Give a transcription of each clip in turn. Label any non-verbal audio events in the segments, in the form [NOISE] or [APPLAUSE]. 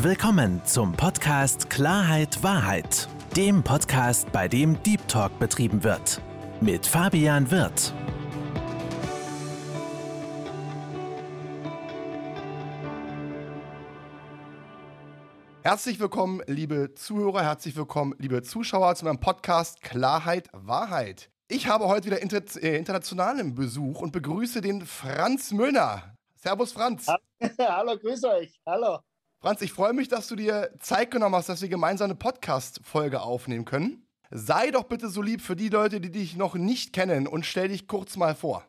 Willkommen zum Podcast Klarheit Wahrheit, dem Podcast, bei dem Deep Talk betrieben wird. Mit Fabian Wirth. Herzlich willkommen, liebe Zuhörer, herzlich willkommen, liebe Zuschauer, zu meinem Podcast Klarheit Wahrheit. Ich habe heute wieder inter äh, internationalen Besuch und begrüße den Franz Müllner. Servus, Franz. [LAUGHS] Hallo, grüß euch. Hallo. Franz, ich freue mich, dass du dir Zeit genommen hast, dass wir gemeinsam eine Podcast-Folge aufnehmen können. Sei doch bitte so lieb für die Leute, die dich noch nicht kennen und stell dich kurz mal vor.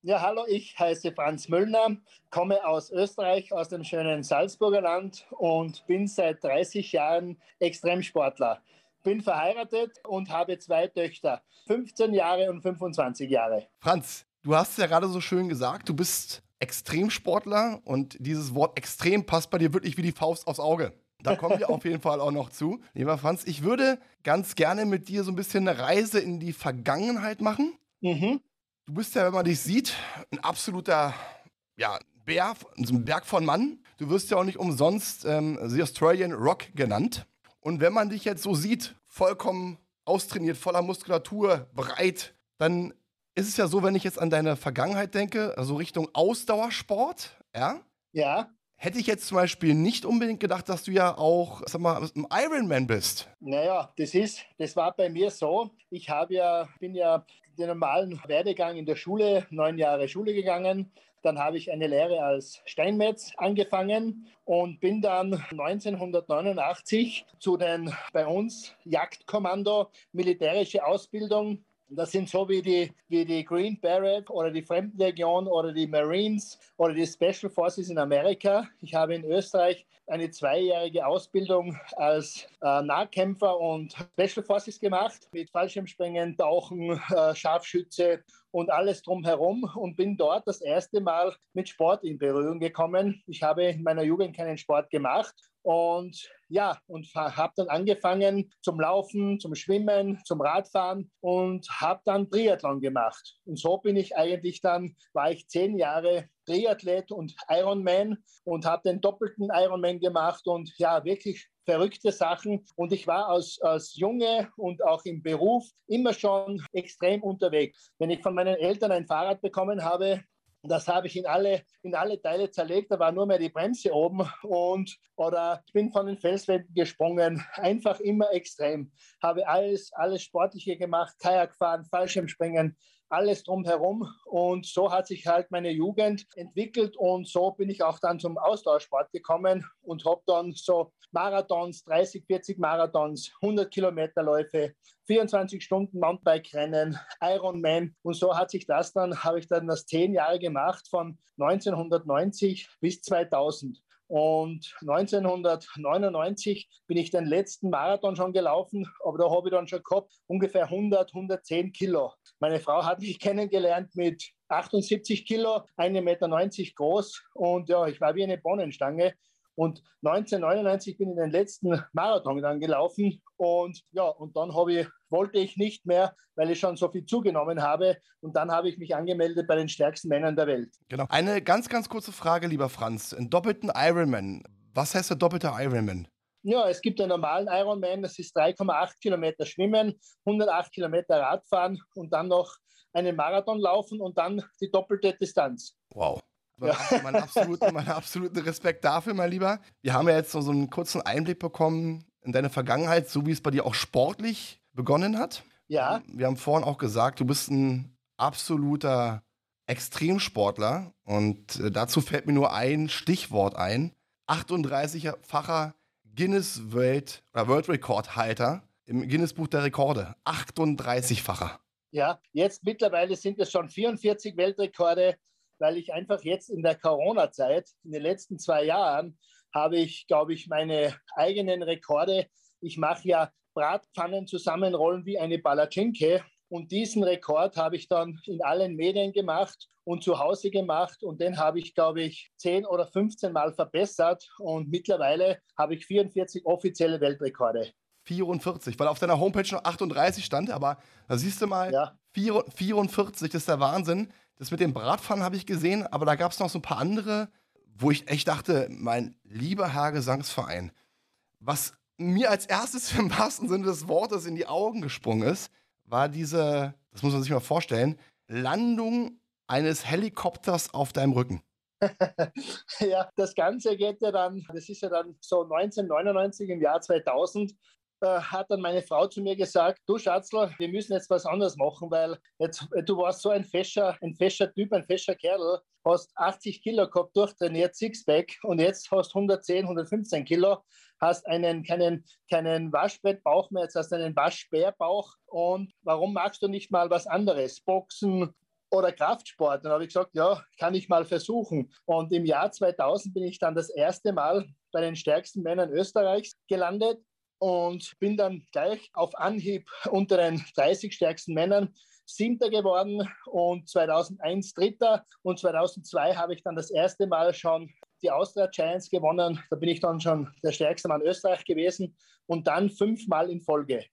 Ja, hallo, ich heiße Franz Müllner, komme aus Österreich, aus dem schönen Salzburger Land und bin seit 30 Jahren Extremsportler. Bin verheiratet und habe zwei Töchter, 15 Jahre und 25 Jahre. Franz, du hast es ja gerade so schön gesagt, du bist Extremsportler und dieses Wort extrem passt bei dir wirklich wie die Faust aufs Auge. Da kommen wir auf jeden Fall auch noch zu. Lieber Franz, ich würde ganz gerne mit dir so ein bisschen eine Reise in die Vergangenheit machen. Mhm. Du bist ja, wenn man dich sieht, ein absoluter ja, Bär, so ein Berg von Mann. Du wirst ja auch nicht umsonst ähm, The Australian Rock genannt. Und wenn man dich jetzt so sieht, vollkommen austrainiert, voller Muskulatur, breit, dann ist es ja so, wenn ich jetzt an deine Vergangenheit denke, also Richtung Ausdauersport, ja? Ja. Hätte ich jetzt zum Beispiel nicht unbedingt gedacht, dass du ja auch, sag mal, ein Ironman bist. Naja, das ist, das war bei mir so. Ich habe ja, bin ja den normalen Werdegang in der Schule, neun Jahre Schule gegangen. Dann habe ich eine Lehre als Steinmetz angefangen und bin dann 1989 zu den bei uns Jagdkommando militärische Ausbildung das sind so wie die, wie die Green Beret oder die Fremdenlegion oder die Marines oder die Special Forces in Amerika. Ich habe in Österreich eine zweijährige Ausbildung als äh, Nahkämpfer und Special Forces gemacht mit Fallschirmspringen, Tauchen, äh, Scharfschütze und alles drumherum und bin dort das erste Mal mit Sport in Berührung gekommen. Ich habe in meiner Jugend keinen Sport gemacht und ja, und habe dann angefangen zum Laufen, zum Schwimmen, zum Radfahren und habe dann Triathlon gemacht. Und so bin ich eigentlich dann, war ich zehn Jahre Triathlet und Ironman und habe den doppelten Ironman gemacht und ja, wirklich verrückte Sachen. Und ich war als, als Junge und auch im Beruf immer schon extrem unterwegs. Wenn ich von meinen Eltern ein Fahrrad bekommen habe, das habe ich in alle, in alle Teile zerlegt. Da war nur mehr die Bremse oben. Und, oder ich bin von den Felswänden gesprungen. Einfach immer extrem. Habe alles, alles Sportliche gemacht. Kajak fahren, Fallschirmspringen, alles drumherum. Und so hat sich halt meine Jugend entwickelt und so bin ich auch dann zum Ausdauersport gekommen und habe dann so Marathons, 30, 40 Marathons, 100 Kilometerläufe, 24 Stunden Mountainbike-Rennen, Ironman und so hat sich das dann, habe ich dann das zehn Jahre gemacht von 1990 bis 2000. Und 1999 bin ich den letzten Marathon schon gelaufen, aber da habe ich dann schon gehabt ungefähr 100, 110 Kilo. Meine Frau hat mich kennengelernt mit 78 Kilo, 1,90 Meter groß und ja, ich war wie eine Bohnenstange. Und 1999 bin ich den letzten Marathon dann gelaufen und ja, und dann ich, wollte ich nicht mehr, weil ich schon so viel zugenommen habe. Und dann habe ich mich angemeldet bei den stärksten Männern der Welt. Genau. Eine ganz, ganz kurze Frage, lieber Franz. Einen doppelten Ironman. Was heißt der doppelte Ironman? Ja, es gibt einen normalen Ironman, das ist 3,8 Kilometer Schwimmen, 108 Kilometer Radfahren und dann noch einen Marathon laufen und dann die doppelte Distanz. Wow. Mein, ja. mein, absoluten, mein absoluten Respekt dafür, mein Lieber. Wir haben ja jetzt so einen kurzen Einblick bekommen in deine Vergangenheit, so wie es bei dir auch sportlich begonnen hat. Ja. Wir haben vorhin auch gesagt, du bist ein absoluter Extremsportler und äh, dazu fällt mir nur ein Stichwort ein. 38-facher Guinness Welt oder World Record Halter im Guinness Buch der Rekorde. 38-facher. Ja, jetzt mittlerweile sind es schon 44 Weltrekorde, weil ich einfach jetzt in der Corona-Zeit, in den letzten zwei Jahren, habe ich, glaube ich, meine eigenen Rekorde. Ich mache ja Bratpfannen zusammenrollen wie eine Palatschinke. Und diesen Rekord habe ich dann in allen Medien gemacht und zu Hause gemacht. Und den habe ich, glaube ich, 10 oder 15 Mal verbessert. Und mittlerweile habe ich 44 offizielle Weltrekorde. 44, weil auf deiner Homepage noch 38 stand, aber da siehst du mal, ja. 44, das ist der Wahnsinn. Das mit den Bratpfannen habe ich gesehen, aber da gab es noch so ein paar andere. wo ich echt dachte, mein lieber Herr Gesangsverein, was mir als erstes [LAUGHS] im wahrsten Sinne des Wortes in die Augen gesprungen ist, war diese, das muss man sich mal vorstellen, Landung eines Helikopters auf deinem Rücken. [LAUGHS] ja, das Ganze geht ja dann, das ist ja dann so 1999 im Jahr 2000, äh, hat dann meine Frau zu mir gesagt, du Schatzler, wir müssen jetzt was anderes machen, weil jetzt, du warst so ein fescher, ein fescher Typ, ein fescher Kerl, hast 80 Kilo gehabt, durchtrainiert, Sixpack und jetzt hast 110, 115 Kilo, hast einen, keinen, keinen Waschbrettbauch mehr, jetzt hast einen Waschbärbauch und warum magst du nicht mal was anderes? Boxen, oder Kraftsport. Dann habe ich gesagt, ja, kann ich mal versuchen. Und im Jahr 2000 bin ich dann das erste Mal bei den stärksten Männern Österreichs gelandet und bin dann gleich auf Anhieb unter den 30 stärksten Männern Siebter geworden und 2001 Dritter und 2002 habe ich dann das erste Mal schon die Austria Giants gewonnen. Da bin ich dann schon der stärkste Mann Österreich gewesen und dann fünfmal in Folge.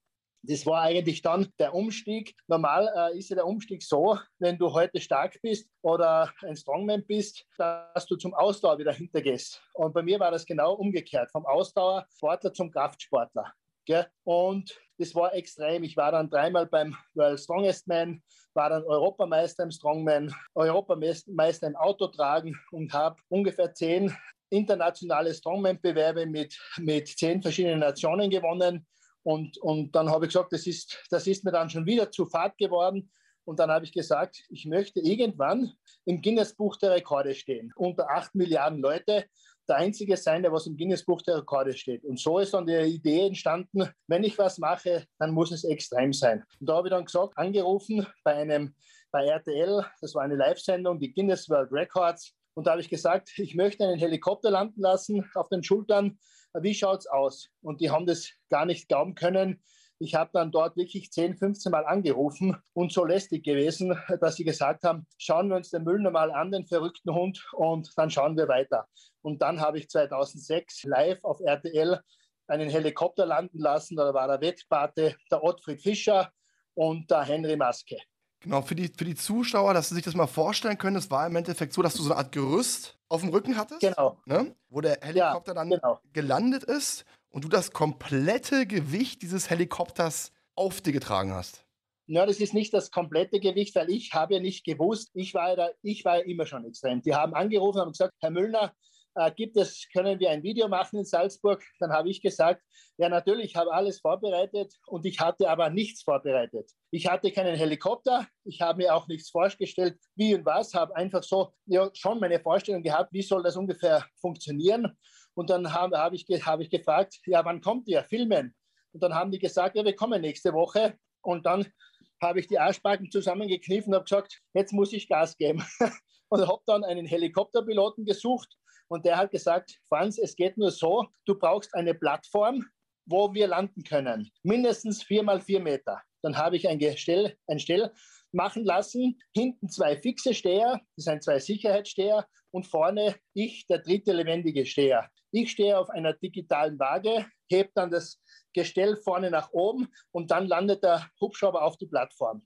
Das war eigentlich dann der Umstieg. Normal äh, ist ja der Umstieg so, wenn du heute stark bist oder ein Strongman bist, dass du zum Ausdauer wieder hintergehst. Und bei mir war das genau umgekehrt, vom Ausdauersportler zum Kraftsportler. Gell? Und das war extrem. Ich war dann dreimal beim World Strongest Man, war dann Europameister im Strongman, Europameister im Autotragen und habe ungefähr zehn internationale Strongman-Bewerbe mit, mit zehn verschiedenen Nationen gewonnen und, und dann habe ich gesagt, das ist, das ist mir dann schon wieder zu fad geworden. Und dann habe ich gesagt, ich möchte irgendwann im Guinness-Buch der Rekorde stehen. Unter acht Milliarden Leute der Einzige sein, der was im Guinness-Buch der Rekorde steht. Und so ist dann die Idee entstanden, wenn ich was mache, dann muss es extrem sein. Und da habe ich dann gesagt, angerufen bei einem, bei RTL, das war eine Live-Sendung, die Guinness World Records. Und da habe ich gesagt, [LAUGHS] ich möchte einen Helikopter landen lassen auf den Schultern wie schaut es aus? Und die haben das gar nicht glauben können. Ich habe dann dort wirklich 10, 15 Mal angerufen und so lästig gewesen, dass sie gesagt haben, schauen wir uns den Müll nochmal an, den verrückten Hund, und dann schauen wir weiter. Und dann habe ich 2006 live auf RTL einen Helikopter landen lassen. Da war der Wettpate der Ottfried Fischer und der Henry Maske. Genau, für die, für die Zuschauer, dass sie sich das mal vorstellen können, es war im Endeffekt so, dass du so eine Art Gerüst auf dem Rücken hattest. Genau. Ne? Wo der Helikopter ja, dann genau. gelandet ist und du das komplette Gewicht dieses Helikopters auf dir getragen hast. Ja, das ist nicht das komplette Gewicht, weil ich habe ja nicht gewusst, ich war ja, da, ich war ja immer schon extrem. Die haben angerufen und gesagt, Herr Müllner, äh, gibt es, können wir ein Video machen in Salzburg? Dann habe ich gesagt, ja natürlich, ich habe alles vorbereitet und ich hatte aber nichts vorbereitet. Ich hatte keinen Helikopter, ich habe mir auch nichts vorgestellt, wie und was, habe einfach so ja, schon meine Vorstellung gehabt, wie soll das ungefähr funktionieren. Und dann habe hab ich, hab ich gefragt, ja, wann kommt ihr? Filmen. Und dann haben die gesagt, ja, wir kommen nächste Woche. Und dann habe ich die Arschbacken zusammengekniffen und habe gesagt, jetzt muss ich Gas geben. [LAUGHS] und habe dann einen Helikopterpiloten gesucht und der hat gesagt, Franz, es geht nur so, du brauchst eine Plattform, wo wir landen können. Mindestens vier mal vier Meter. Dann habe ich ein Gestell, ein Stell machen lassen. Hinten zwei fixe Steher, das sind zwei Sicherheitssteher und vorne ich, der dritte lebendige Steher. Ich stehe auf einer digitalen Waage, hebe dann das Gestell vorne nach oben und dann landet der Hubschrauber auf die Plattform.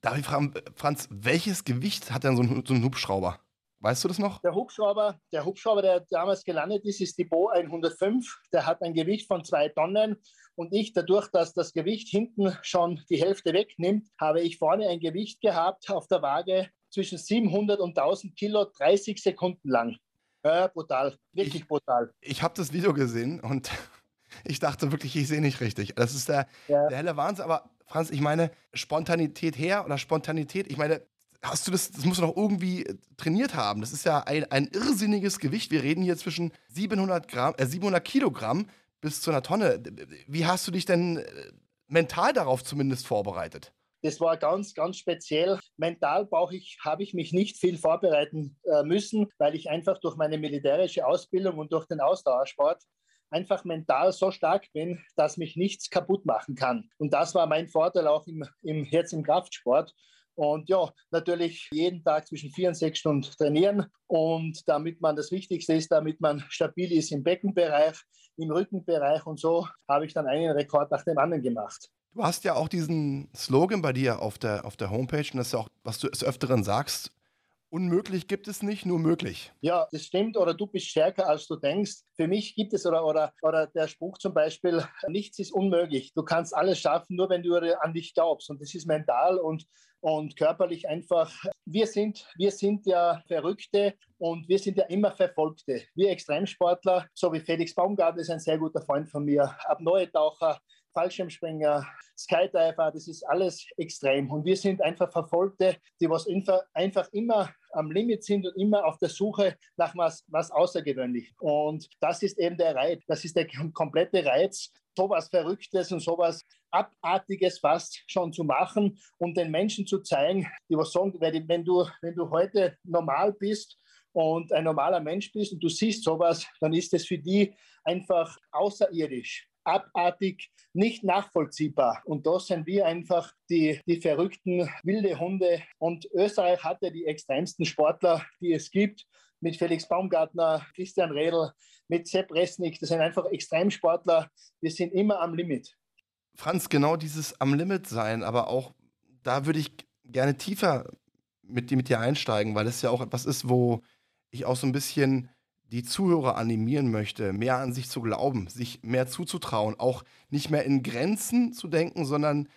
Darf ich fragen, Franz, welches Gewicht hat denn so ein, so ein Hubschrauber? Weißt du das noch? Der Hubschrauber, der Hubschrauber, der damals gelandet ist, ist die Bo 105. Der hat ein Gewicht von zwei Tonnen. Und ich, dadurch, dass das Gewicht hinten schon die Hälfte wegnimmt, habe ich vorne ein Gewicht gehabt auf der Waage zwischen 700 und 1000 Kilo, 30 Sekunden lang. Ja, brutal, wirklich ich, brutal. Ich habe das Video gesehen und [LAUGHS] ich dachte wirklich, ich sehe nicht richtig. Das ist der, ja. der helle Wahnsinn. Aber Franz, ich meine, Spontanität her oder Spontanität, ich meine, hast du das, das musst du noch irgendwie äh, trainiert haben. Das ist ja ein, ein irrsinniges Gewicht. Wir reden hier zwischen 700, Gramm, äh, 700 Kilogramm bis zu einer Tonne. Wie hast du dich denn äh, mental darauf zumindest vorbereitet? Das war ganz, ganz speziell. Mental brauche ich, habe ich mich nicht viel vorbereiten äh, müssen, weil ich einfach durch meine militärische Ausbildung und durch den Ausdauersport einfach mental so stark bin, dass mich nichts kaputt machen kann. Und das war mein Vorteil auch im, im jetzt im Kraftsport. Und ja, natürlich jeden Tag zwischen vier und sechs Stunden trainieren. Und damit man das Wichtigste ist, damit man [LAUGHS] stabil ist im Beckenbereich, im Rückenbereich. Und so habe ich dann einen Rekord nach dem anderen gemacht. Du hast ja auch diesen Slogan bei dir auf der, auf der Homepage und das ist ja auch, was du des Öfteren sagst. Unmöglich gibt es nicht, nur möglich. Ja, das stimmt. Oder du bist stärker, als du denkst. Für mich gibt es, oder, oder, oder der Spruch zum Beispiel, [LAUGHS] nichts ist unmöglich. Du kannst alles schaffen, nur wenn du an dich glaubst. Und das ist mental und, und körperlich einfach. Wir sind, wir sind ja Verrückte und wir sind ja immer Verfolgte. Wir Extremsportler, so wie Felix Baumgarten ist ein sehr guter Freund von mir, Apnoe-Taucher, Fallschirmspringer, Skydiver, das ist alles extrem. Und wir sind einfach Verfolgte, die was einfach immer am Limit sind und immer auf der Suche nach was, was Außergewöhnlich. Und das ist eben der Reiz, das ist der komplette Reiz, sowas Verrücktes und sowas Abartiges fast schon zu machen und den Menschen zu zeigen, die was sagen, wenn du, wenn du heute normal bist und ein normaler Mensch bist und du siehst sowas, dann ist es für die einfach außerirdisch abartig, nicht nachvollziehbar. Und da sind wir einfach die, die verrückten wilde Hunde. Und Österreich hat ja die extremsten Sportler, die es gibt. Mit Felix Baumgartner, Christian Redl, mit Sepp Resnick. Das sind einfach Extremsportler. Wir sind immer am Limit. Franz, genau dieses am Limit sein, aber auch da würde ich gerne tiefer mit, mit dir einsteigen, weil es ja auch etwas ist, wo ich auch so ein bisschen die Zuhörer animieren möchte, mehr an sich zu glauben, sich mehr zuzutrauen, auch nicht mehr in Grenzen zu denken, sondern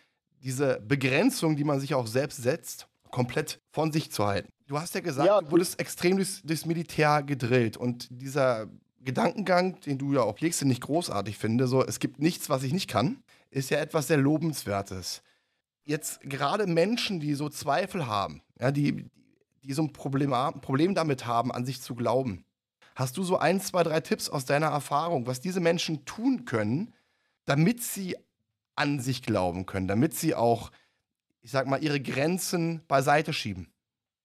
diese Begrenzung, die man sich auch selbst setzt, komplett von sich zu halten. Du hast ja gesagt, ja. du wurdest extrem durchs, durchs Militär gedrillt und dieser Gedankengang, den du ja auch legst, den ich großartig finde, so es gibt nichts, was ich nicht kann, ist ja etwas sehr Lobenswertes. Jetzt gerade Menschen, die so Zweifel haben, ja, die, die so ein Problem, Problem damit haben, an sich zu glauben, Hast du so ein, zwei, drei Tipps aus deiner Erfahrung, was diese Menschen tun können, damit sie an sich glauben können, damit sie auch, ich sag mal, ihre Grenzen beiseite schieben?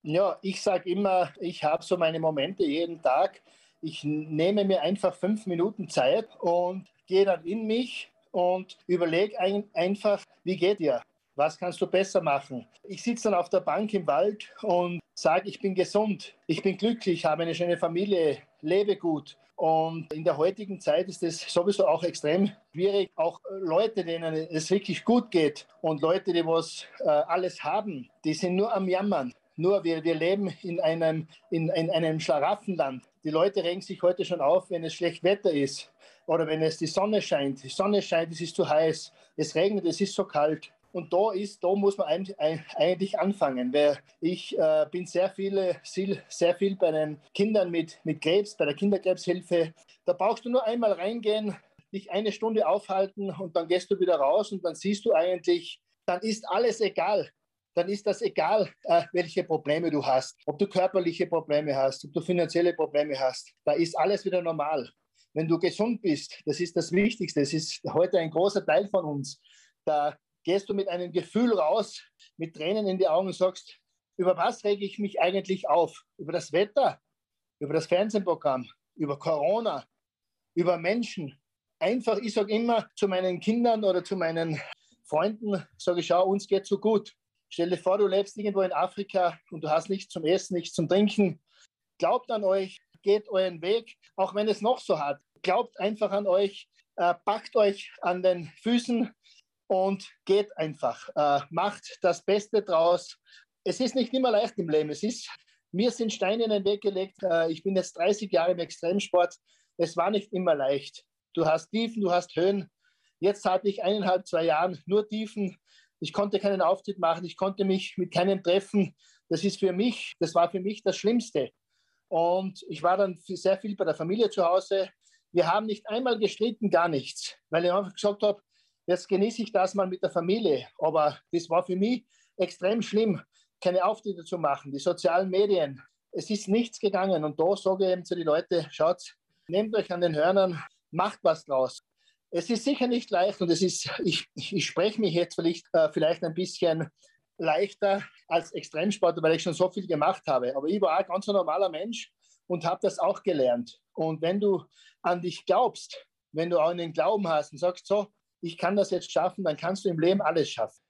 Ja, ich sage immer, ich habe so meine Momente jeden Tag. Ich nehme mir einfach fünf Minuten Zeit und gehe dann in mich und überlege ein, einfach, wie geht dir? Was kannst du besser machen? Ich sitze dann auf der Bank im Wald und sage, ich bin gesund, ich bin glücklich, habe eine schöne Familie, lebe gut. Und in der heutigen Zeit ist es sowieso auch extrem schwierig, auch Leute, denen es wirklich gut geht und Leute, die was äh, alles haben, die sind nur am Jammern. Nur wir, wir leben in einem, in, in einem Schlaraffenland. Die Leute regen sich heute schon auf, wenn es schlecht Wetter ist oder wenn es die Sonne scheint. Die Sonne scheint, es ist zu heiß, es regnet, es ist so kalt. Und da ist, da muss man eigentlich anfangen, weil ich äh, bin sehr viele, sehr viel bei den Kindern mit, mit Krebs, bei der Kinderkrebshilfe. Da brauchst du nur einmal reingehen, dich eine Stunde aufhalten und dann gehst du wieder raus und dann siehst du eigentlich, dann ist alles egal. Dann ist das egal, äh, welche Probleme du hast, ob du körperliche Probleme hast, ob du finanzielle Probleme hast. Da ist alles wieder normal. Wenn du gesund bist, das ist das Wichtigste. Das ist heute ein großer Teil von uns. Da gehst du mit einem Gefühl raus, mit Tränen in die Augen und sagst, über was rege ich mich eigentlich auf? Über das Wetter, über das Fernsehprogramm, über Corona, über Menschen. Einfach, ich sage immer zu meinen Kindern oder zu meinen Freunden, sage ich, schau, uns geht so gut. Stell dir vor, du lebst irgendwo in Afrika und du hast nichts zum Essen, nichts zum Trinken. Glaubt an euch, geht euren Weg, auch wenn es noch so hat. Glaubt einfach an euch, äh, packt euch an den Füßen, und geht einfach. Äh, macht das Beste draus. Es ist nicht immer leicht im Leben. Es ist, mir sind Steine in den Weg gelegt. Äh, ich bin jetzt 30 Jahre im Extremsport. Es war nicht immer leicht. Du hast Tiefen, du hast Höhen. Jetzt hatte ich eineinhalb, zwei Jahre nur Tiefen. Ich konnte keinen Auftritt machen. Ich konnte mich mit keinem treffen. Das ist für mich, das war für mich das Schlimmste. Und ich war dann sehr viel bei der Familie zu Hause. Wir haben nicht einmal gestritten, gar nichts, weil ich einfach gesagt habe, Jetzt genieße ich das mal mit der Familie. Aber das war für mich extrem schlimm, keine Auftritte zu machen, die sozialen Medien. Es ist nichts gegangen. Und da sage ich eben zu den Leuten, schaut, nehmt euch an den Hörnern, macht was draus. Es ist sicher nicht leicht und es ist, ich, ich spreche mich jetzt vielleicht, äh, vielleicht ein bisschen leichter als Extremsportler, weil ich schon so viel gemacht habe. Aber ich war auch ganz ein normaler Mensch und habe das auch gelernt. Und wenn du an dich glaubst, wenn du auch einen Glauben hast und sagst, so, ich kann das jetzt schaffen, dann kannst du im Leben alles schaffen.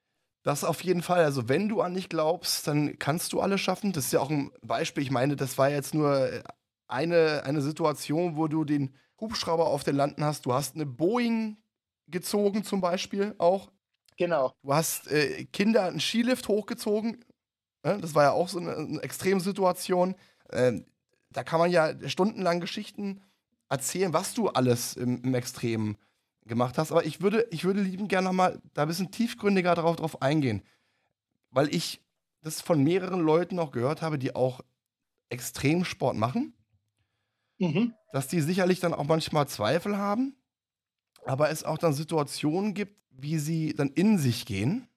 Das auf jeden Fall. Also wenn du an dich glaubst, dann kannst du alles schaffen. Das ist ja auch ein Beispiel. Ich meine, das war jetzt nur eine, eine Situation, wo du den Hubschrauber auf den Landen hast. Du hast eine Boeing gezogen zum Beispiel auch. Genau. Du hast äh, Kinder einen Skilift hochgezogen. Das war ja auch so eine, eine Extremsituation. Ähm, da kann man ja stundenlang Geschichten erzählen, was du alles im, im Extremen gemacht hast. Aber ich würde, ich würde lieben gerne mal da ein bisschen tiefgründiger drauf, drauf eingehen. Weil ich das von mehreren Leuten auch gehört habe, die auch Extremsport machen. Mhm. Dass die sicherlich dann auch manchmal Zweifel haben, aber es auch dann Situationen gibt, wie sie dann in sich gehen.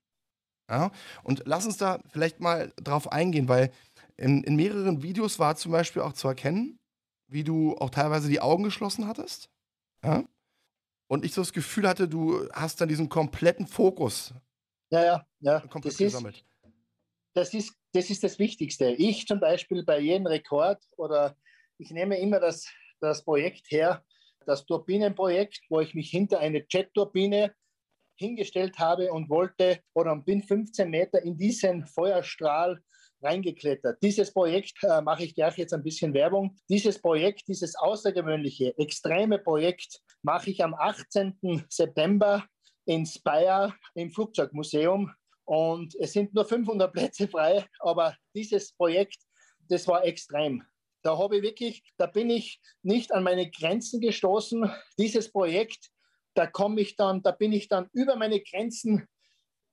Ja? Und lass uns da vielleicht mal drauf eingehen, weil in, in mehreren Videos war zum Beispiel auch zu erkennen, wie du auch teilweise die Augen geschlossen hattest. Ja? Und ich so das Gefühl hatte, du hast dann diesen kompletten Fokus. Ja, ja, ja. Komplett das gesammelt. Ist, das ist, das ist das Wichtigste. Ich zum Beispiel bei jedem Rekord oder ich nehme immer das, das Projekt her, das Turbinenprojekt, wo ich mich hinter eine Jet-Turbine hingestellt habe und wollte oder bin 15 Meter in diesen Feuerstrahl reingeklettert. Dieses Projekt äh, mache ich gleich jetzt ein bisschen Werbung. Dieses Projekt, dieses außergewöhnliche, extreme Projekt mache ich am 18. September in Speyer im Flugzeugmuseum und es sind nur 500 Plätze frei, aber dieses Projekt, das war extrem. Da habe ich wirklich, da bin ich nicht an meine Grenzen gestoßen. Dieses Projekt, da komme ich dann, da bin ich dann über meine Grenzen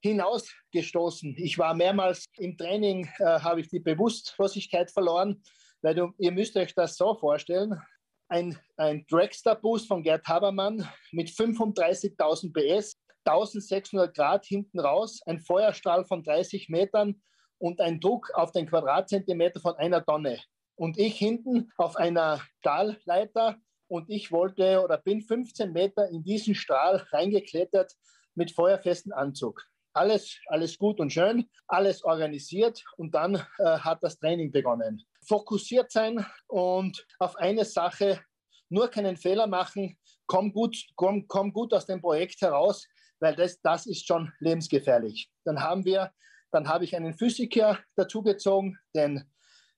hinausgestoßen. Ich war mehrmals im Training, äh, habe ich die Bewusstlosigkeit verloren, weil du, ihr müsst euch das so vorstellen. Ein, ein Dragster-Boost von Gerd Habermann mit 35.000 PS, 1600 Grad hinten raus, ein Feuerstrahl von 30 Metern und ein Druck auf den Quadratzentimeter von einer Tonne. Und ich hinten auf einer Stahlleiter und ich wollte oder bin 15 Meter in diesen Strahl reingeklettert mit feuerfesten Anzug. Alles, alles gut und schön, alles organisiert und dann äh, hat das Training begonnen. Fokussiert sein und auf eine Sache, nur keinen Fehler machen, komm gut, komm, komm gut aus dem Projekt heraus, weil das, das ist schon lebensgefährlich. Dann haben wir, dann habe ich einen Physiker dazugezogen, den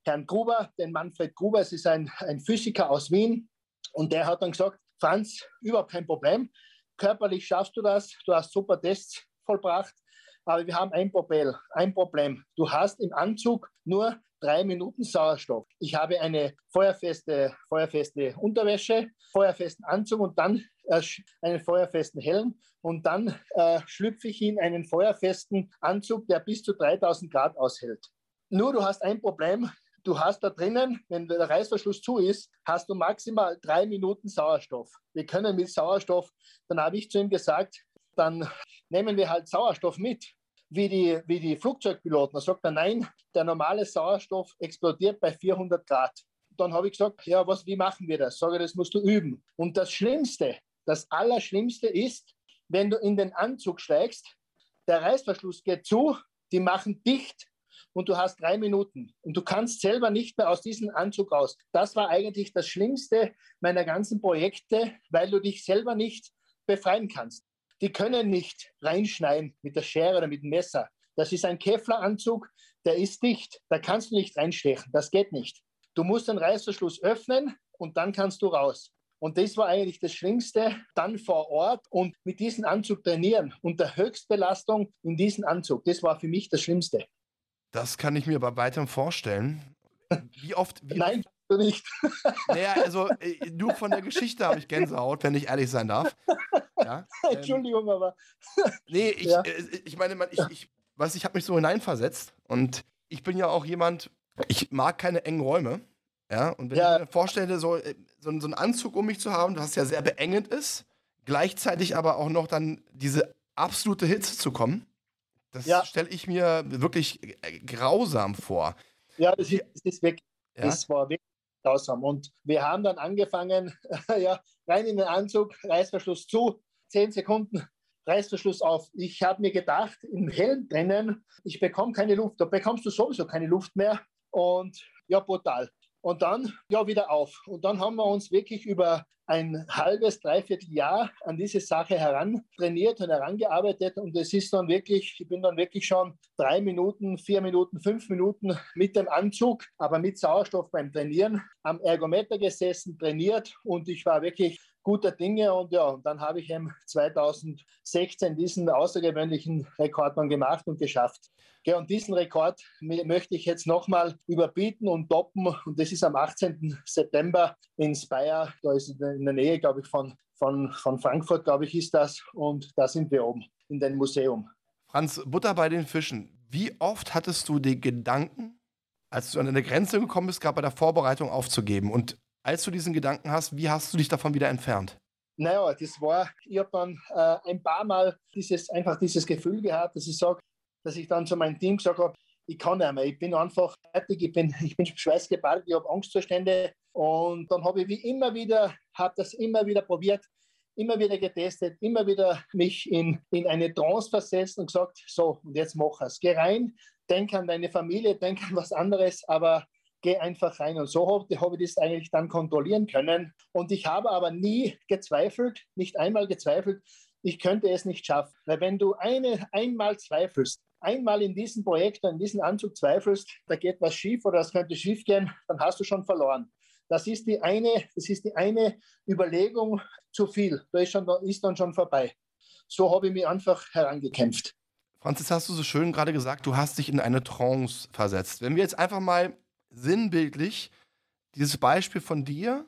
Herrn Gruber, den Manfred Gruber. Es ist ein, ein Physiker aus Wien und der hat dann gesagt, Franz, überhaupt kein Problem. Körperlich schaffst du das, du hast super Tests vollbracht, aber wir haben ein Problem. Ein Problem. Du hast im Anzug nur drei Minuten Sauerstoff. Ich habe eine feuerfeste, feuerfeste Unterwäsche, feuerfesten Anzug und dann äh, einen feuerfesten Helm und dann äh, schlüpfe ich in einen feuerfesten Anzug, der bis zu 3000 Grad aushält. Nur du hast ein Problem. Du hast da drinnen, wenn der Reißverschluss zu ist, hast du maximal drei Minuten Sauerstoff. Wir können mit Sauerstoff, dann habe ich zu ihm gesagt, dann nehmen wir halt Sauerstoff mit wie die, wie die Flugzeugpiloten. Da sagt er, nein, der normale Sauerstoff explodiert bei 400 Grad. Dann habe ich gesagt, ja, was, wie machen wir das? Sage, das musst du üben. Und das Schlimmste, das Allerschlimmste ist, wenn du in den Anzug steigst, der Reißverschluss geht zu, die machen dicht und du hast drei Minuten und du kannst selber nicht mehr aus diesem Anzug raus. Das war eigentlich das Schlimmste meiner ganzen Projekte, weil du dich selber nicht befreien kannst die können nicht reinschneiden mit der Schere oder mit dem Messer. Das ist ein Kevlar-Anzug, der ist dicht. Da kannst du nicht reinstechen. Das geht nicht. Du musst den Reißverschluss öffnen und dann kannst du raus. Und das war eigentlich das Schlimmste, dann vor Ort und mit diesem Anzug trainieren. Unter Höchstbelastung in diesem Anzug. Das war für mich das Schlimmste. Das kann ich mir bei weitem vorstellen. Wie oft? Wie Nein, oft? Du nicht. Naja, also äh, nur von der Geschichte habe ich Gänsehaut, wenn ich ehrlich sein darf. Ja, [LAUGHS] ähm, Entschuldigung, aber. nee, [LAUGHS] ich, ja. äh, ich meine, man, ich, ich, was, ich habe mich so hineinversetzt und ich bin ja auch jemand, ich mag keine engen Räume. Ja, und wenn ja. ich mir vorstelle, so, äh, so, so einen Anzug um mich zu haben, was ja sehr beengend ist, gleichzeitig aber auch noch dann diese absolute Hitze zu kommen, das ja. stelle ich mir wirklich äh, grausam vor. Ja, das ist, das ist wirklich, ja? das war wirklich grausam. Und wir haben dann angefangen, [LAUGHS] ja, rein in den Anzug, Reißverschluss zu, zehn Sekunden Reißverschluss auf. Ich habe mir gedacht, im Helm drinnen, ich bekomme keine Luft. Da bekommst du sowieso keine Luft mehr. Und ja, brutal. Und dann ja wieder auf. Und dann haben wir uns wirklich über ein halbes, dreiviertel Jahr an diese Sache herantrainiert und herangearbeitet. Und es ist dann wirklich, ich bin dann wirklich schon drei Minuten, vier Minuten, fünf Minuten mit dem Anzug, aber mit Sauerstoff beim Trainieren am Ergometer gesessen, trainiert und ich war wirklich guter Dinge und ja, dann habe ich [LAUGHS] im 2016 diesen außergewöhnlichen Rekord dann gemacht und geschafft. Ja, und diesen Rekord möchte ich jetzt nochmal überbieten und toppen. Und das ist am 18. September in Speyer. Da ist in der Nähe, glaube ich, von, von, von Frankfurt, glaube ich, ist das. Und da sind wir oben in dem Museum. Franz, Butter bei den Fischen. Wie oft hattest du den Gedanken, als du an eine Grenze gekommen bist, gerade bei der Vorbereitung aufzugeben? Und als du diesen Gedanken hast, wie hast du dich davon wieder entfernt? Naja, das war, ich habe dann äh, ein paar Mal dieses, einfach dieses Gefühl gehabt, dass ich sage, dass ich dann zu meinem Team gesagt habe, ich kann nicht mehr, ich bin einfach fertig, ich bin, ich bin schweißgebadet, ich habe Angstzustände. Und dann habe ich wie immer wieder, habe das immer wieder probiert, immer wieder getestet, immer wieder mich in, in eine Trance versetzt und gesagt, so, und jetzt mach es. Geh rein, denk an deine Familie, denk an was anderes, aber geh einfach rein. Und so habe hab ich das eigentlich dann kontrollieren können. Und ich habe aber nie gezweifelt, nicht einmal gezweifelt, ich könnte es nicht schaffen. Weil wenn du eine, einmal zweifelst, einmal in diesem Projekt, in diesem Anzug zweifelst, da geht was schief oder es könnte schief gehen, dann hast du schon verloren. Das ist die eine, das ist die eine Überlegung zu viel. Da ist, schon, ist dann schon vorbei. So habe ich mich einfach herangekämpft. Franzis, hast du so schön gerade gesagt, du hast dich in eine Trance versetzt. Wenn wir jetzt einfach mal sinnbildlich dieses Beispiel von dir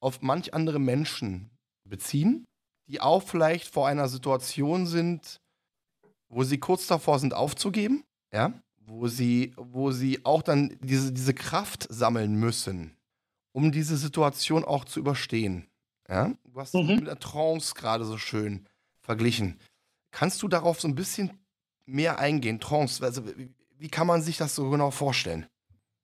auf manch andere Menschen beziehen, die auch vielleicht vor einer Situation sind, wo sie kurz davor sind aufzugeben, ja, wo sie, wo sie auch dann diese, diese Kraft sammeln müssen, um diese Situation auch zu überstehen. Ja? Du hast mhm. mit der Trance gerade so schön verglichen. Kannst du darauf so ein bisschen mehr eingehen? Trance, also wie kann man sich das so genau vorstellen?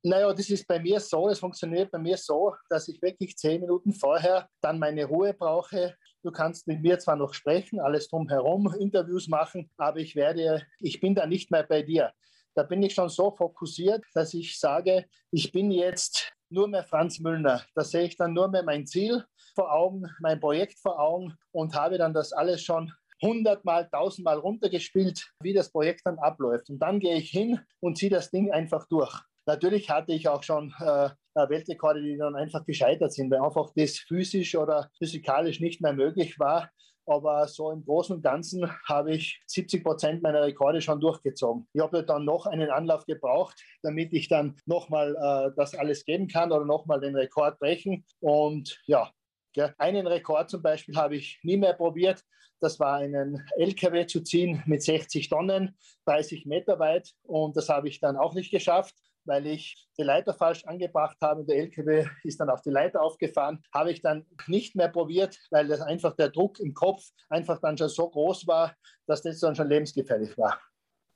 Naja, das ist bei mir so, es funktioniert bei mir so, dass ich wirklich zehn Minuten vorher dann meine Ruhe brauche, Du kannst mit mir zwar noch sprechen, alles drumherum, [LAUGHS] Interviews machen, aber ich werde, ich bin da nicht mehr bei dir. Da bin ich schon so fokussiert, dass ich sage, ich bin jetzt nur mehr Franz Müllner. Da sehe ich dann nur mehr mein Ziel vor Augen, mein Projekt vor Augen und habe dann das alles schon hundertmal, tausendmal runtergespielt, wie das Projekt dann abläuft. Und dann gehe ich hin und ziehe das Ding einfach durch. Natürlich hatte ich auch schon äh, Weltrekorde, die dann einfach gescheitert sind, weil einfach das physisch oder physikalisch nicht mehr möglich war. Aber so im Großen und Ganzen habe ich 70 Prozent meiner Rekorde schon durchgezogen. Ich habe dann noch einen Anlauf gebraucht, damit ich dann nochmal äh, das alles geben kann oder nochmal den Rekord brechen. Und ja, einen Rekord zum Beispiel habe ich nie mehr probiert. Das war einen LKW zu ziehen mit 60 Tonnen, 30 Meter weit. Und das habe ich dann auch nicht geschafft weil ich die Leiter falsch angebracht habe. Der LKW ist dann auf die Leiter aufgefahren. Habe ich dann nicht mehr probiert, weil das einfach der Druck im Kopf einfach dann schon so groß war, dass das dann schon lebensgefährlich war.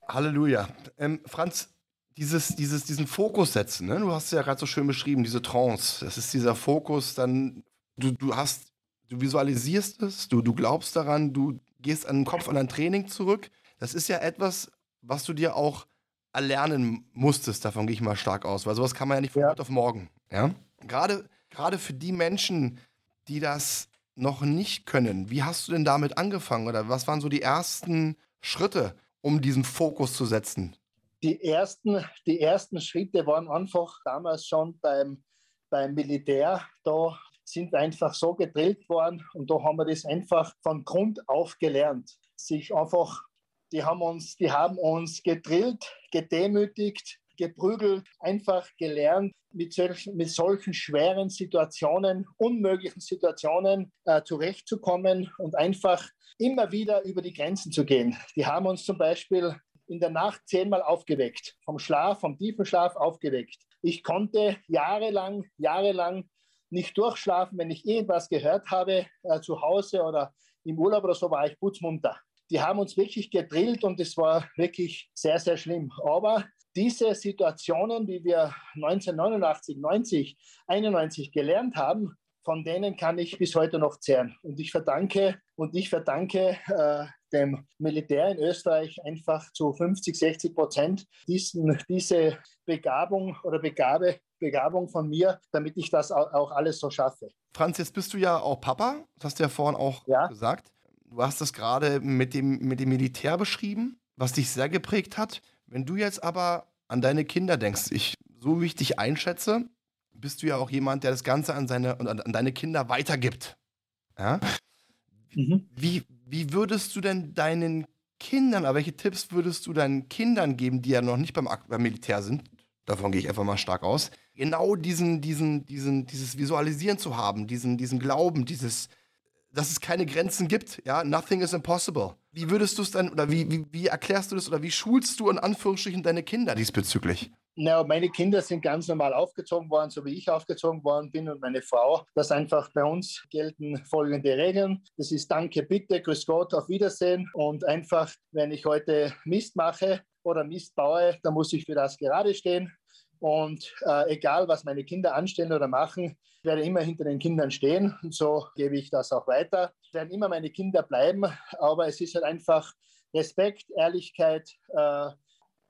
Halleluja. Ähm, Franz, dieses, dieses, diesen Fokus setzen, ne? du hast es ja gerade so schön beschrieben, diese Trance. Das ist dieser Fokus, dann, du, du hast, du visualisierst es, du, du glaubst daran, du gehst an den Kopf an dein Training zurück. Das ist ja etwas, was du dir auch erlernen musstest, davon gehe ich mal stark aus, weil sowas kann man ja nicht von ja. heute auf morgen. Ja? Gerade, gerade für die Menschen, die das noch nicht können, wie hast du denn damit angefangen oder was waren so die ersten Schritte, um diesen Fokus zu setzen? Die ersten, die ersten Schritte waren einfach damals schon beim, beim Militär. Da sind einfach so gedrillt worden und da haben wir das einfach von Grund auf gelernt. Sich einfach die haben uns, die haben uns gedrillt, gedemütigt, geprügelt, einfach gelernt, mit solchen, mit solchen schweren Situationen, unmöglichen Situationen äh, zurechtzukommen und einfach immer wieder über die Grenzen zu gehen. Die haben uns zum Beispiel in der Nacht zehnmal aufgeweckt, vom Schlaf, vom tiefen Schlaf aufgeweckt. Ich konnte jahrelang, jahrelang nicht durchschlafen, wenn ich irgendwas gehört habe, äh, zu Hause oder im Urlaub oder so, war ich putzmunter die haben uns wirklich gedrillt und es war wirklich sehr, sehr schlimm. Aber diese Situationen, die wir 1989, 90, 91 gelernt haben, von denen kann ich bis heute noch zehren. Und ich verdanke, und ich verdanke äh, dem Militär in Österreich einfach zu 50, 60 Prozent diesen, diese Begabung oder Begabe, Begabung von mir, damit ich das auch alles so schaffe. Franz, jetzt bist du ja auch Papa, das hast du ja vorhin auch ja. gesagt. Du hast das gerade mit dem, mit dem Militär beschrieben, was dich sehr geprägt hat. Wenn du jetzt aber an deine Kinder denkst, ich, so wie ich dich einschätze, bist du ja auch jemand, der das Ganze an, seine, an deine Kinder weitergibt. Ja? Mhm. Wie, wie würdest du denn deinen Kindern, aber welche Tipps würdest du deinen Kindern geben, die ja noch nicht beim, beim Militär sind? Davon gehe ich einfach mal stark aus. Genau diesen, diesen, diesen, dieses Visualisieren zu haben, diesen, diesen Glauben, dieses, dass es keine Grenzen gibt. Ja, nothing is impossible. Wie würdest du es dann, oder wie, wie, wie erklärst du das, oder wie schulst du in Anführungsstrichen deine Kinder diesbezüglich? Na, meine Kinder sind ganz normal aufgezogen worden, so wie ich aufgezogen worden bin und meine Frau. Das einfach bei uns gelten folgende Regeln. Das ist Danke, bitte, Grüß Gott, auf Wiedersehen. Und einfach, wenn ich heute Mist mache oder Mist baue, dann muss ich für das gerade stehen. Und äh, egal, was meine Kinder anstellen oder machen, werde immer hinter den Kindern stehen. Und so gebe ich das auch weiter. Es werden immer meine Kinder bleiben, aber es ist halt einfach Respekt, Ehrlichkeit äh,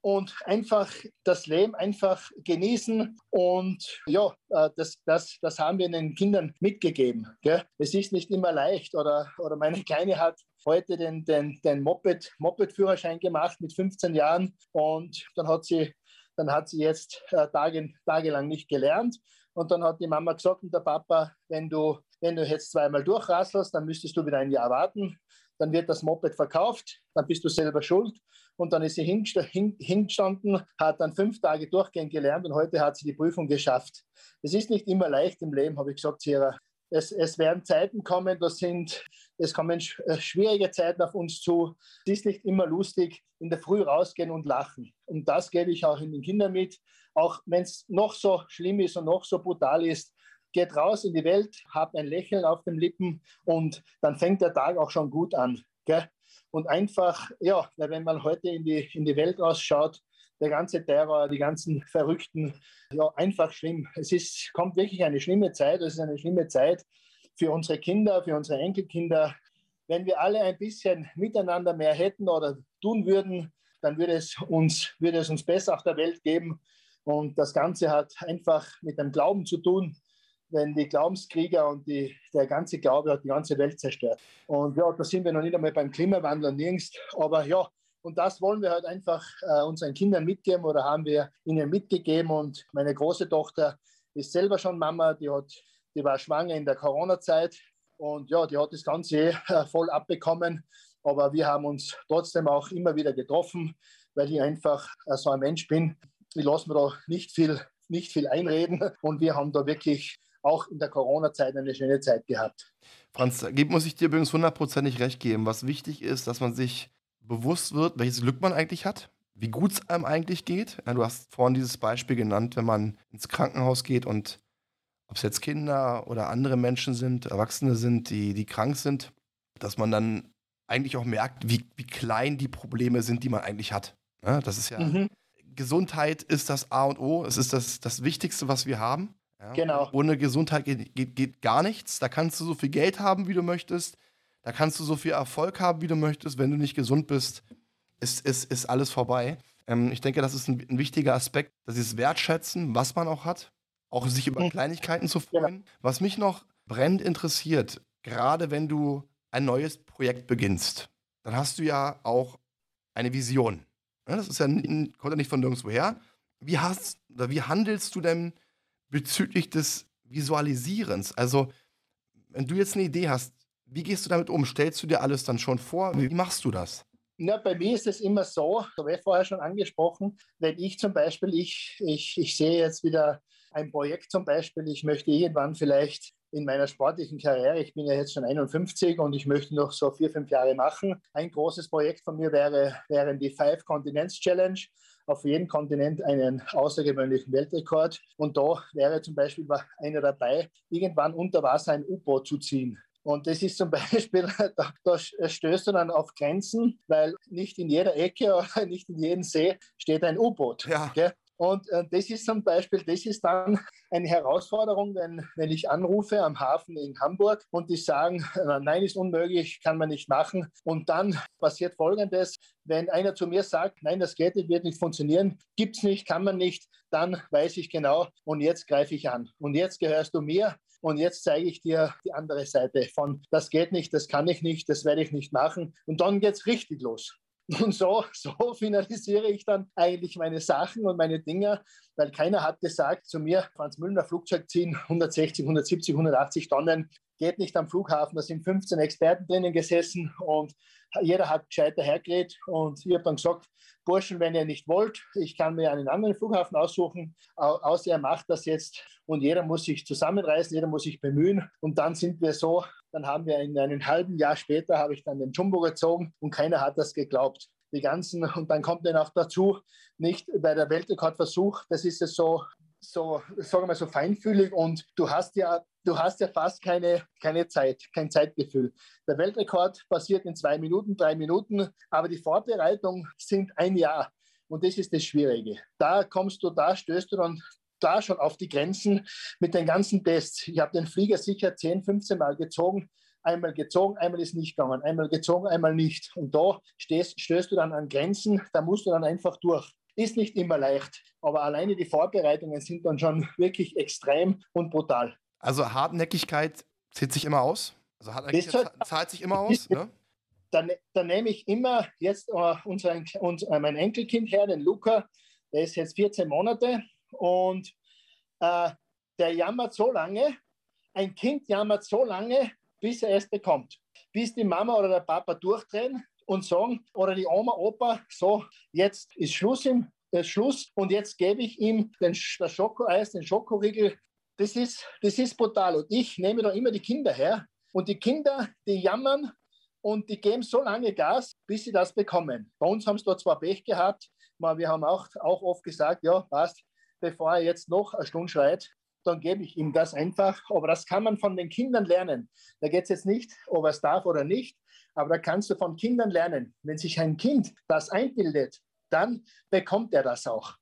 und einfach das Leben einfach genießen. Und ja, äh, das, das, das haben wir den Kindern mitgegeben. Gell? Es ist nicht immer leicht. Oder, oder meine Kleine hat heute den, den, den Moped, Moped-Führerschein gemacht mit 15 Jahren und dann hat sie dann hat sie jetzt äh, Tage, tagelang nicht gelernt. Und dann hat die Mama gesagt und der Papa, wenn du, wenn du jetzt zweimal durchrasselst, dann müsstest du wieder ein Jahr warten. Dann wird das Moped verkauft, dann bist du selber schuld. Und dann ist sie hingestanden, hat dann fünf Tage durchgehend gelernt und heute hat sie die Prüfung geschafft. Es ist nicht immer leicht im Leben, habe ich gesagt, Sierra. Es, es werden Zeiten kommen, das sind, es kommen äh, schwierige Zeiten auf uns zu. Es ist nicht immer lustig, in der Früh rausgehen und lachen. Und das gebe ich auch in den Kindern mit. Auch wenn es noch so schlimm ist und noch so brutal ist, geht raus in die Welt, habt ein Lächeln auf den Lippen und dann fängt der Tag auch schon gut an. Gell? Und einfach, ja, wenn man heute in die, in die Welt ausschaut, der ganze Terror, die ganzen Verrückten, ja, einfach schlimm. Es ist, kommt wirklich eine schlimme Zeit. Es ist eine schlimme Zeit für unsere Kinder, für unsere Enkelkinder. Wenn wir alle ein bisschen miteinander mehr hätten oder tun würden, dann würde es uns, würde es uns besser auf der Welt geben. Und das Ganze hat einfach mit dem Glauben zu tun, wenn die Glaubenskrieger und die, der ganze Glaube hat die ganze Welt zerstört. Und ja, da sind wir noch nicht einmal beim Klimawandel nirgends. Aber ja, und das wollen wir halt einfach äh, unseren Kindern mitgeben oder haben wir ihnen mitgegeben. Und meine große Tochter ist selber schon Mama, die, hat, die war schwanger in der Corona-Zeit und ja, die hat das Ganze äh, voll abbekommen. Aber wir haben uns trotzdem auch immer wieder getroffen, weil ich einfach äh, so ein Mensch bin. Ich lasse mir da nicht viel, nicht viel einreden. Und wir haben da wirklich auch in der Corona-Zeit eine schöne Zeit gehabt. Franz, muss ich dir übrigens hundertprozentig recht geben. Was wichtig ist, dass man sich bewusst wird, welches Glück man eigentlich hat, wie gut es einem eigentlich geht. Du hast vorhin dieses Beispiel genannt, wenn man ins Krankenhaus geht und ob es jetzt Kinder oder andere Menschen sind, Erwachsene sind, die, die krank sind, dass man dann eigentlich auch merkt, wie, wie klein die Probleme sind, die man eigentlich hat. Ja, das ist ja, mhm. Gesundheit ist das A und O, es ist das, das Wichtigste, was wir haben. Ja, genau. Ohne Gesundheit geht, geht, geht gar nichts. Da kannst du so viel Geld haben, wie du möchtest. Da kannst du so viel Erfolg haben, wie du möchtest. Wenn du nicht gesund bist, ist, ist, ist alles vorbei. Ähm, ich denke, das ist ein, ein, wichtiger Aspekt, dass sie es wertschätzen, was man auch hat. Auch sich über mhm. Kleinigkeiten zu freuen. Ja. Was mich noch brennend interessiert, gerade wenn du ein neues Projekt beginnst, dann hast du ja auch eine Vision. Das ist ja, kommt ja nicht von nirgendwo her. Wie, hast, oder wie handelst du denn bezüglich des Visualisierens? Also, wenn du jetzt eine Idee hast, wie gehst du damit um? Stellst du dir alles dann schon vor? Wie machst du das? Na, bei mir ist es immer so, das habe ich vorher schon angesprochen, wenn ich zum Beispiel, ich, ich, ich sehe jetzt wieder ein Projekt zum Beispiel, ich möchte irgendwann vielleicht in meiner sportlichen Karriere, ich bin ja jetzt schon 51 und ich möchte noch so vier, fünf Jahre machen. Ein großes Projekt von mir wäre, wären die Five Continents Challenge. Auf jedem Kontinent einen außergewöhnlichen Weltrekord. Und da wäre zum Beispiel einer dabei, irgendwann unter Wasser ein U-Boot zu ziehen. Und das ist zum [LAUGHS] Beispiel, da, da, stößt du dann auf Grenzen, weil nicht in jeder Ecke oder nicht in jedem See steht ein U-Boot. Ja. Und äh, das ist zum Beispiel, das ist dann eine Herausforderung, wenn, wenn ich anrufe am Hafen in Hamburg und die sagen, äh, nein, ist unmöglich, kann man nicht machen. Und dann passiert Folgendes, wenn einer zu mir sagt, nein, das geht nicht, wird nicht funktionieren, gibt es nicht, kann man nicht, dann weiß ich genau und jetzt greife ich an. Und jetzt gehörst du mir und jetzt zeige ich dir die andere Seite von, das geht nicht, das kann ich nicht, das werde ich nicht machen. Und dann geht es richtig los. Und so, [LAUGHS] so finalisiere ich dann eigentlich meine Sachen und meine Dinge, weil keiner hat gesagt zu mir, Franz Müllner Flugzeug ziehen, 160, 170, 180 Tonnen, geht nicht am Flughafen. Da sind 15 Experten drinnen gesessen und jeder hat gescheit dahergeredet. Und ich habe dann gesagt, Burschen, wenn ihr nicht wollt, ich kann mir einen anderen Flughafen aussuchen, außer er macht das jetzt. Und jeder muss sich zusammenreißen, jeder muss sich bemühen. Und dann sind wir so, dann haben wir in einem halben Jahr später, habe ich dann den Jumbo gezogen und keiner hat das geglaubt. Die ganzen, und dann kommt dann auch dazu, nicht bei der Weltrekordversuch, das ist es so, so, sagen wir so feinfühlig und du hast ja, du hast ja fast keine, keine Zeit, kein Zeitgefühl. Der Weltrekord passiert in zwei Minuten, drei Minuten, aber die Vorbereitung sind ein Jahr. Und das ist das Schwierige. Da kommst du, da stößt du dann da schon auf die Grenzen mit den ganzen Tests. Ich habe den Flieger sicher 10, 15 Mal gezogen. Einmal gezogen, einmal ist nicht gegangen, einmal gezogen, einmal nicht. Und da stehst, stößt du dann an Grenzen, da musst du dann einfach durch. Ist nicht immer leicht, aber alleine die Vorbereitungen sind dann schon [LAUGHS] wirklich extrem und brutal. Also Hartnäckigkeit zählt sich immer aus? Also Hartnäckigkeit halt, zahlt sich immer [LAUGHS] aus, ne? Dann, dann nehme ich immer jetzt uh, unseren, unser, mein Enkelkind her, den Luca, der ist jetzt 14 Monate und uh, der jammert so lange, ein Kind jammert so lange, bis er es bekommt. Bis die Mama oder der Papa durchdrehen und sagen, oder die Oma, Opa, so, jetzt ist Schluss im äh, Schluss und jetzt gebe ich ihm den, das Schokoeis, den Schokoriegel. Das ist, das ist brutal. Und ich nehme da immer die Kinder her und die Kinder, die jammern und die geben so lange Gas, bis sie das bekommen. Bei uns haben sie da zwar Pech gehabt, aber wir haben auch, auch oft gesagt, ja, passt, bevor er jetzt noch eine Stunde schreit, dann gebe ich ihm das einfach. Aber das kann man von den Kindern lernen. Da geht es jetzt nicht, ob er es darf oder nicht, aber da kannst du von Kindern lernen. Wenn sich ein Kind das einbildet, dann bekommt er das auch.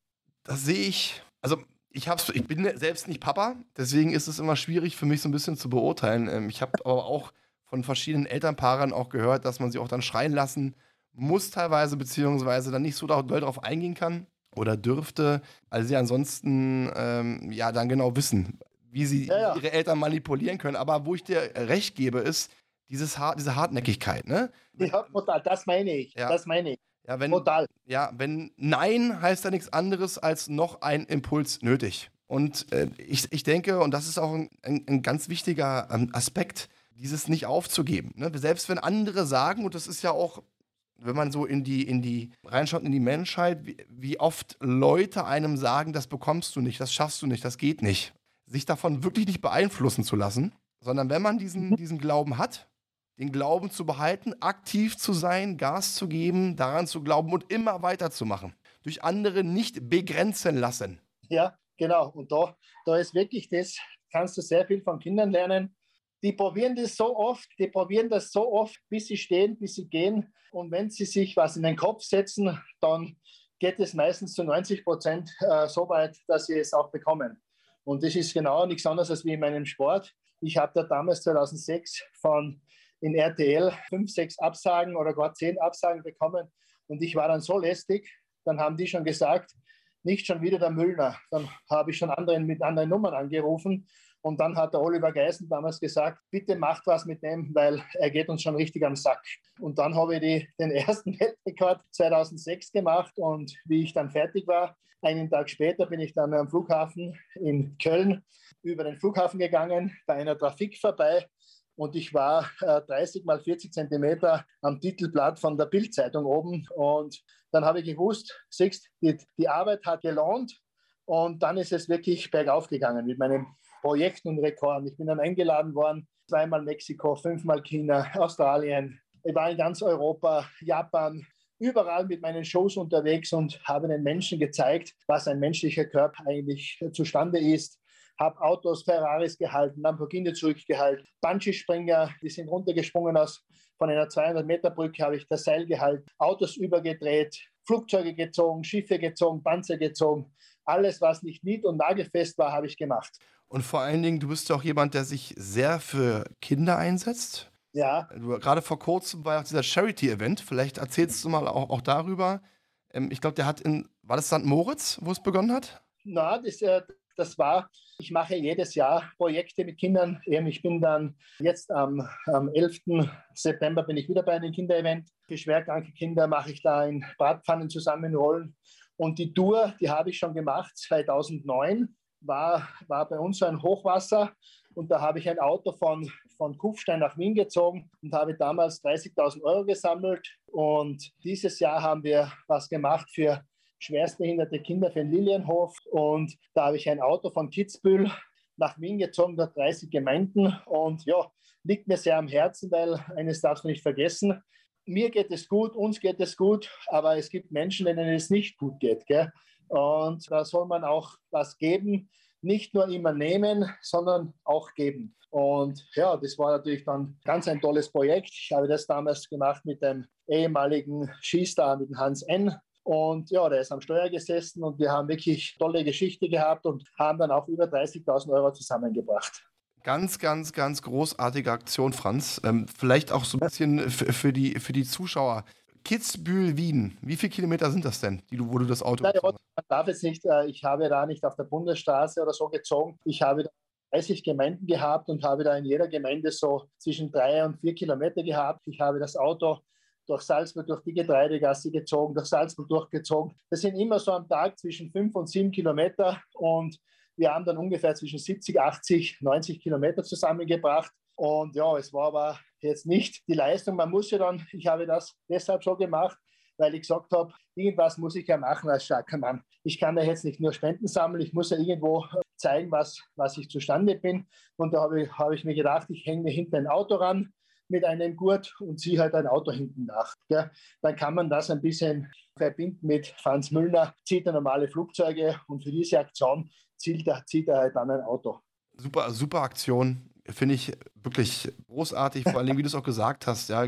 Das sehe ich. Also ich, hab's, ich bin selbst nicht Papa, deswegen ist es immer schwierig für mich so ein bisschen zu beurteilen. Ähm, ich habe aber auch von verschiedenen Elternpaaren auch gehört, dass man sie auch dann schreien lassen muss teilweise, beziehungsweise dann nicht so doll darauf eingehen kann oder dürfte, weil sie ansonsten ähm, ja dann genau wissen, wie sie ja, ja. ihre Eltern manipulieren können. Aber wo ich dir recht gebe, ist, dieses Har diese Hartnäckigkeit, ne? Ja, total, das meine ich. Ja. Das meine ich. Ja, wenn, total. Ja, wenn Nein heißt ja nichts anderes als noch ein Impuls nötig. Und äh, ich, ich denke, und das ist auch ein, ein, ein ganz wichtiger ähm, Aspekt, dieses nicht aufzugeben. Ne? Selbst wenn andere sagen, und das ist ja auch, wenn man so in die, in die, reinschaut in die Menschheit, wie, wie oft Leute einem sagen, das bekommst du nicht, das schaffst du nicht, das geht nicht. Sich davon wirklich nicht beeinflussen zu lassen, sondern wenn man diesen, mhm. diesen Glauben hat, den Glauben zu behalten, aktiv zu sein, Gas zu geben, daran zu glauben und immer weiterzumachen. Durch andere nicht begrenzen lassen. Ja, genau. Und da, da ist wirklich das, kannst du sehr viel von Kindern lernen. Die probieren das so oft, die probieren das so oft, bis sie stehen, bis sie gehen. Und wenn sie sich was in den Kopf setzen, dann geht es meistens zu 90 Prozent äh, so weit, dass sie es auch bekommen. Und das ist genau nichts anderes als wie in meinem Sport. Ich habe da damals 2006 von in RTL fünf, sechs Absagen oder gar zehn Absagen bekommen. Und ich war dann so lästig, dann haben die schon gesagt, nicht schon wieder der Müllner. Dann habe ich schon anderen mit anderen Nummern angerufen. Und dann hat der Oliver Geisen damals gesagt, bitte macht was mit dem, weil er geht uns schon richtig am Sack. Und dann habe ich die, den ersten [LAUGHS] Weltrekord 2006 gemacht und wie ich dann fertig war, einen Tag später bin ich dann am Flughafen in Köln über den Flughafen gegangen, bei einer Trafik vorbei. Und ich war äh, 30 mal 40 Zentimeter am Titelblatt von der Bildzeitung oben. Und dann habe ich gewusst, siehst, die, die Arbeit hat gelohnt. Und dann ist es wirklich bergauf gegangen mit meinen Projekten und Rekorden. Ich bin dann eingeladen worden, zweimal Mexiko, fünfmal China, Australien. Ich war in ganz Europa, Japan, überall mit meinen Shows unterwegs und habe den Menschen gezeigt, was ein menschlicher Körper eigentlich zustande ist habe Autos, Ferraris gehalten, Lamborghini zurückgehalten, Bungee-Springer, die sind runtergesprungen aus von einer 200-Meter-Brücke, habe ich das Seil gehalten, Autos übergedreht, Flugzeuge gezogen, Schiffe gezogen, Panzer gezogen. Alles, was nicht nied- und nagelfest war, habe ich gemacht. Und vor allen Dingen, du bist ja auch jemand, der sich sehr für Kinder einsetzt. Ja. Du, gerade vor kurzem war ja auch dieser Charity-Event. Vielleicht erzählst du mal auch, auch darüber. Ähm, ich glaube, der hat in, war das St. Moritz, wo es begonnen hat? Na, das, äh, das war, ich mache jedes Jahr Projekte mit Kindern. Ich bin dann jetzt am, am 11. September bin ich wieder bei einem Kinderevent. Für schwerkranke Kinder mache ich da in Bratpfannen zusammenrollen. Und die Tour, die habe ich schon gemacht 2009, war, war bei uns ein Hochwasser Und da habe ich ein Auto von, von Kufstein nach Wien gezogen und habe damals 30.000 Euro gesammelt. Und dieses Jahr haben wir was gemacht für schwerstbehinderte Kinder für den Lilienhof. Und da habe ich ein Auto von Kitzbühel nach Wien gezogen, dort 30 Gemeinden. Und ja, liegt mir sehr am Herzen, weil eines darfst du nicht vergessen. Mir geht es gut, uns geht es gut, aber es gibt Menschen, denen es nicht gut geht. Gell? Und da soll man auch was geben, nicht nur immer nehmen, sondern auch geben. Und ja, das war natürlich dann ganz ein tolles Projekt. Ich habe das damals gemacht mit dem ehemaligen Skistar, mit Hans N. Und ja, der ist am Steuer gesessen und wir haben wirklich tolle Geschichte gehabt und haben dann auch über 30.000 Euro zusammengebracht. Ganz, ganz, ganz großartige Aktion, Franz. Ähm, vielleicht auch so ein bisschen für die, für die Zuschauer. Kitzbühel, Wien, wie viele Kilometer sind das denn, die du, wo du das Auto Nein, Man darf jetzt nicht, äh, ich habe da nicht auf der Bundesstraße oder so gezogen. Ich habe da 30 Gemeinden gehabt und habe da in jeder Gemeinde so zwischen drei und vier Kilometer gehabt. Ich habe das Auto durch Salzburg, durch die Getreidegasse gezogen, durch Salzburg durchgezogen. Das sind immer so am Tag zwischen fünf und sieben Kilometer und wir haben dann ungefähr zwischen 70, 80, 90 Kilometer zusammengebracht. Und ja, es war aber jetzt nicht die Leistung. Man muss ja dann, ich habe das deshalb so gemacht, weil ich gesagt habe, irgendwas muss ich ja machen als starker Mann. Ich kann da jetzt nicht nur Spenden sammeln, ich muss ja irgendwo zeigen, was, was ich zustande bin. Und da habe ich, habe ich mir gedacht, ich hänge mir hinten ein Auto ran mit einem Gurt und ziehe halt ein Auto hinten nach. Gell? Dann kann man das ein bisschen verbinden mit Franz Müllner, zieht er normale Flugzeuge und für diese Aktion zieht er, zieht er halt dann ein Auto. Super, super Aktion. Finde ich wirklich großartig, vor allem, wie du es auch gesagt hast, ja,